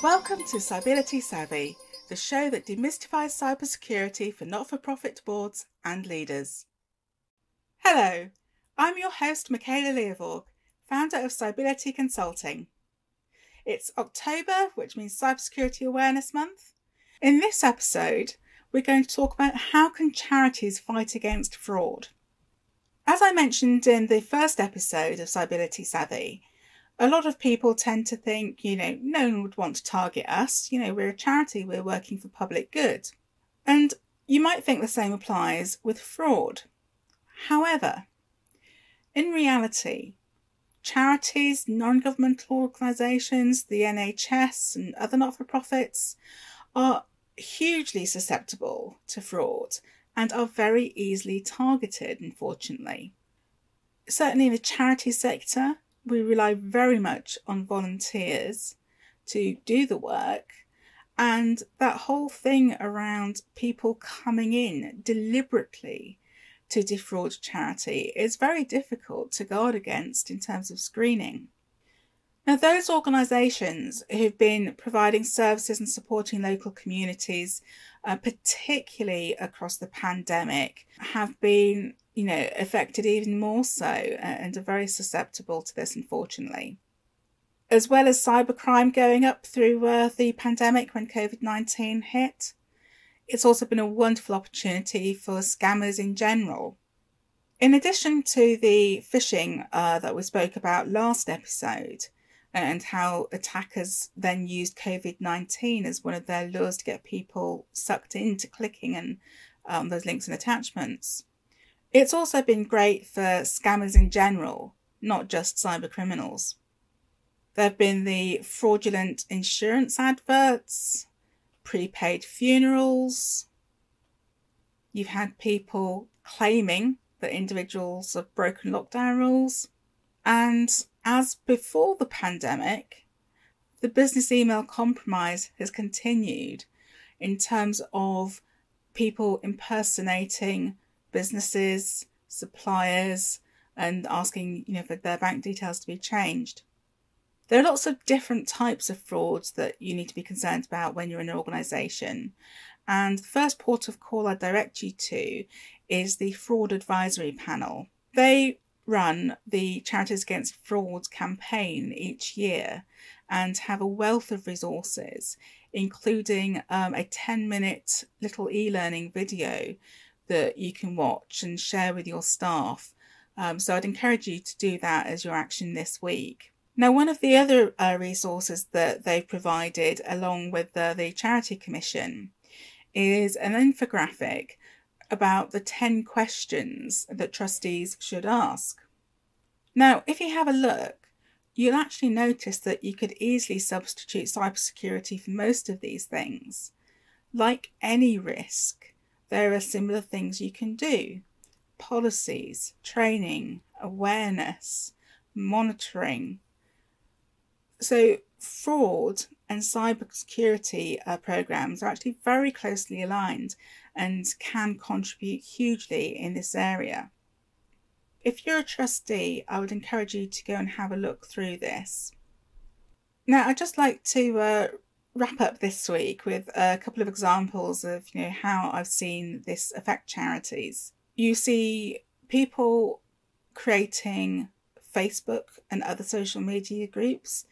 Welcome to Cybility Savvy, the show that demystifies cybersecurity for not for profit boards and leaders. Hello, I'm your host, Michaela Leovorg, founder of Cybility Consulting. It's October, which means Cybersecurity Awareness Month. In this episode, we're going to talk about how can charities fight against fraud. As I mentioned in the first episode of Cybility Savvy, a lot of people tend to think, you know, no one would want to target us. You know, we're a charity, we're working for public good. And you might think the same applies with fraud. However, in reality, charities, non governmental organisations, the NHS, and other not for profits are hugely susceptible to fraud and are very easily targeted, unfortunately. Certainly in the charity sector, we rely very much on volunteers to do the work. And that whole thing around people coming in deliberately to defraud charity is very difficult to guard against in terms of screening. Now, those organisations who've been providing services and supporting local communities, uh, particularly across the pandemic, have been you know, affected even more so and are very susceptible to this, unfortunately. As well as cybercrime going up through uh, the pandemic when COVID 19 hit, it's also been a wonderful opportunity for scammers in general. In addition to the phishing uh, that we spoke about last episode, and how attackers then used COVID 19 as one of their lures to get people sucked into clicking and um, those links and attachments, it's also been great for scammers in general, not just cyber criminals. There have been the fraudulent insurance adverts, prepaid funerals. You've had people claiming that individuals have broken lockdown rules. And as before the pandemic, the business email compromise has continued in terms of people impersonating businesses, suppliers, and asking, you know, for their bank details to be changed. There are lots of different types of frauds that you need to be concerned about when you're in an organisation. And the first port of call I direct you to is the Fraud Advisory Panel. They run the Charities Against Fraud campaign each year and have a wealth of resources, including um, a 10 minute little e learning video that you can watch and share with your staff. Um, so I'd encourage you to do that as your action this week. Now, one of the other uh, resources that they've provided along with the, the Charity Commission is an infographic about the 10 questions that trustees should ask. Now, if you have a look, you'll actually notice that you could easily substitute cybersecurity for most of these things. Like any risk, there are similar things you can do policies, training, awareness, monitoring. So, fraud and cybersecurity uh, programs are actually very closely aligned and can contribute hugely in this area. If you're a trustee, I would encourage you to go and have a look through this. Now, I'd just like to uh, wrap up this week with a couple of examples of you know how I've seen this affect charities. You see people creating Facebook and other social media groups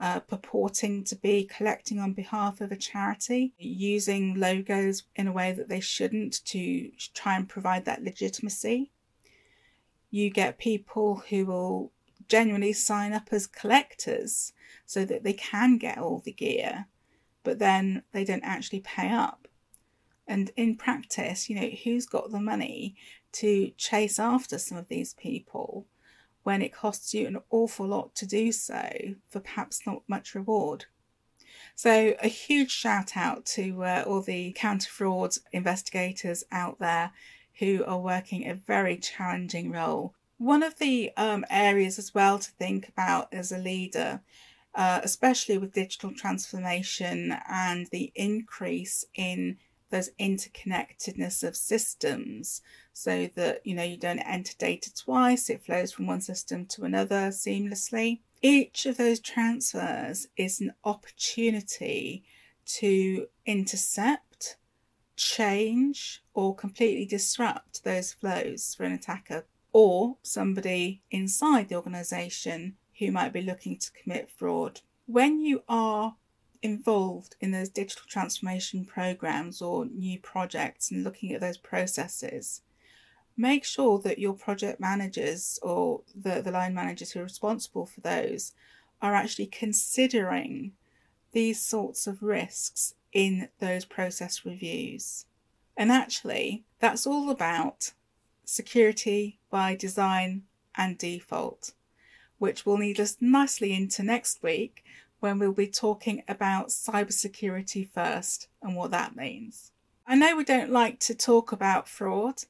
uh, purporting to be collecting on behalf of a charity, using logos in a way that they shouldn't to try and provide that legitimacy. You get people who will genuinely sign up as collectors so that they can get all the gear but then they don't actually pay up. And in practice, you know, who's got the money to chase after some of these people when it costs you an awful lot to do so for perhaps not much reward? So, a huge shout out to uh, all the counter fraud investigators out there who are working a very challenging role. One of the um, areas as well to think about as a leader uh, especially with digital transformation and the increase in those interconnectedness of systems so that you know you don't enter data twice it flows from one system to another seamlessly. Each of those transfers is an opportunity to intercept change or completely disrupt those flows for an attacker or somebody inside the organization who might be looking to commit fraud. When you are involved in those digital transformation programs or new projects and looking at those processes, make sure that your project managers or the, the line managers who are responsible for those are actually considering these sorts of risks in those process reviews. And actually, that's all about security by design and default, which will lead us nicely into next week when we'll be talking about cybersecurity first and what that means. I know we don't like to talk about fraud,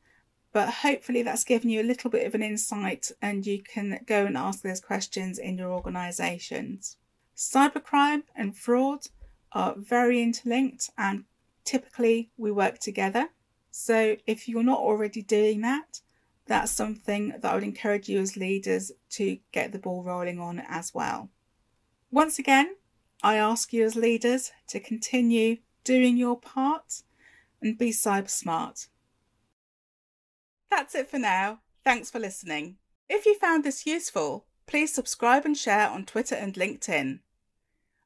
but hopefully that's given you a little bit of an insight and you can go and ask those questions in your organisations. Cybercrime and fraud are very interlinked and typically we work together. So if you're not already doing that, that's something that I would encourage you as leaders to get the ball rolling on as well. Once again, I ask you as leaders to continue doing your part and be cyber smart. That's it for now. Thanks for listening. If you found this useful, please subscribe and share on Twitter and LinkedIn.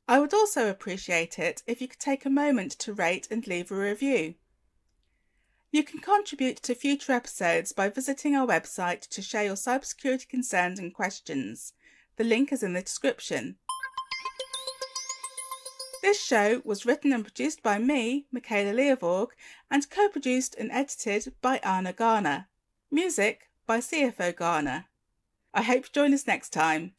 I would also appreciate it if you could take a moment to rate and leave a review. You can contribute to future episodes by visiting our website to share your cybersecurity concerns and questions. The link is in the description. This show was written and produced by me, Michaela Leovorg, and co produced and edited by Anna Garner. Music by CFO Garner. I hope you join us next time.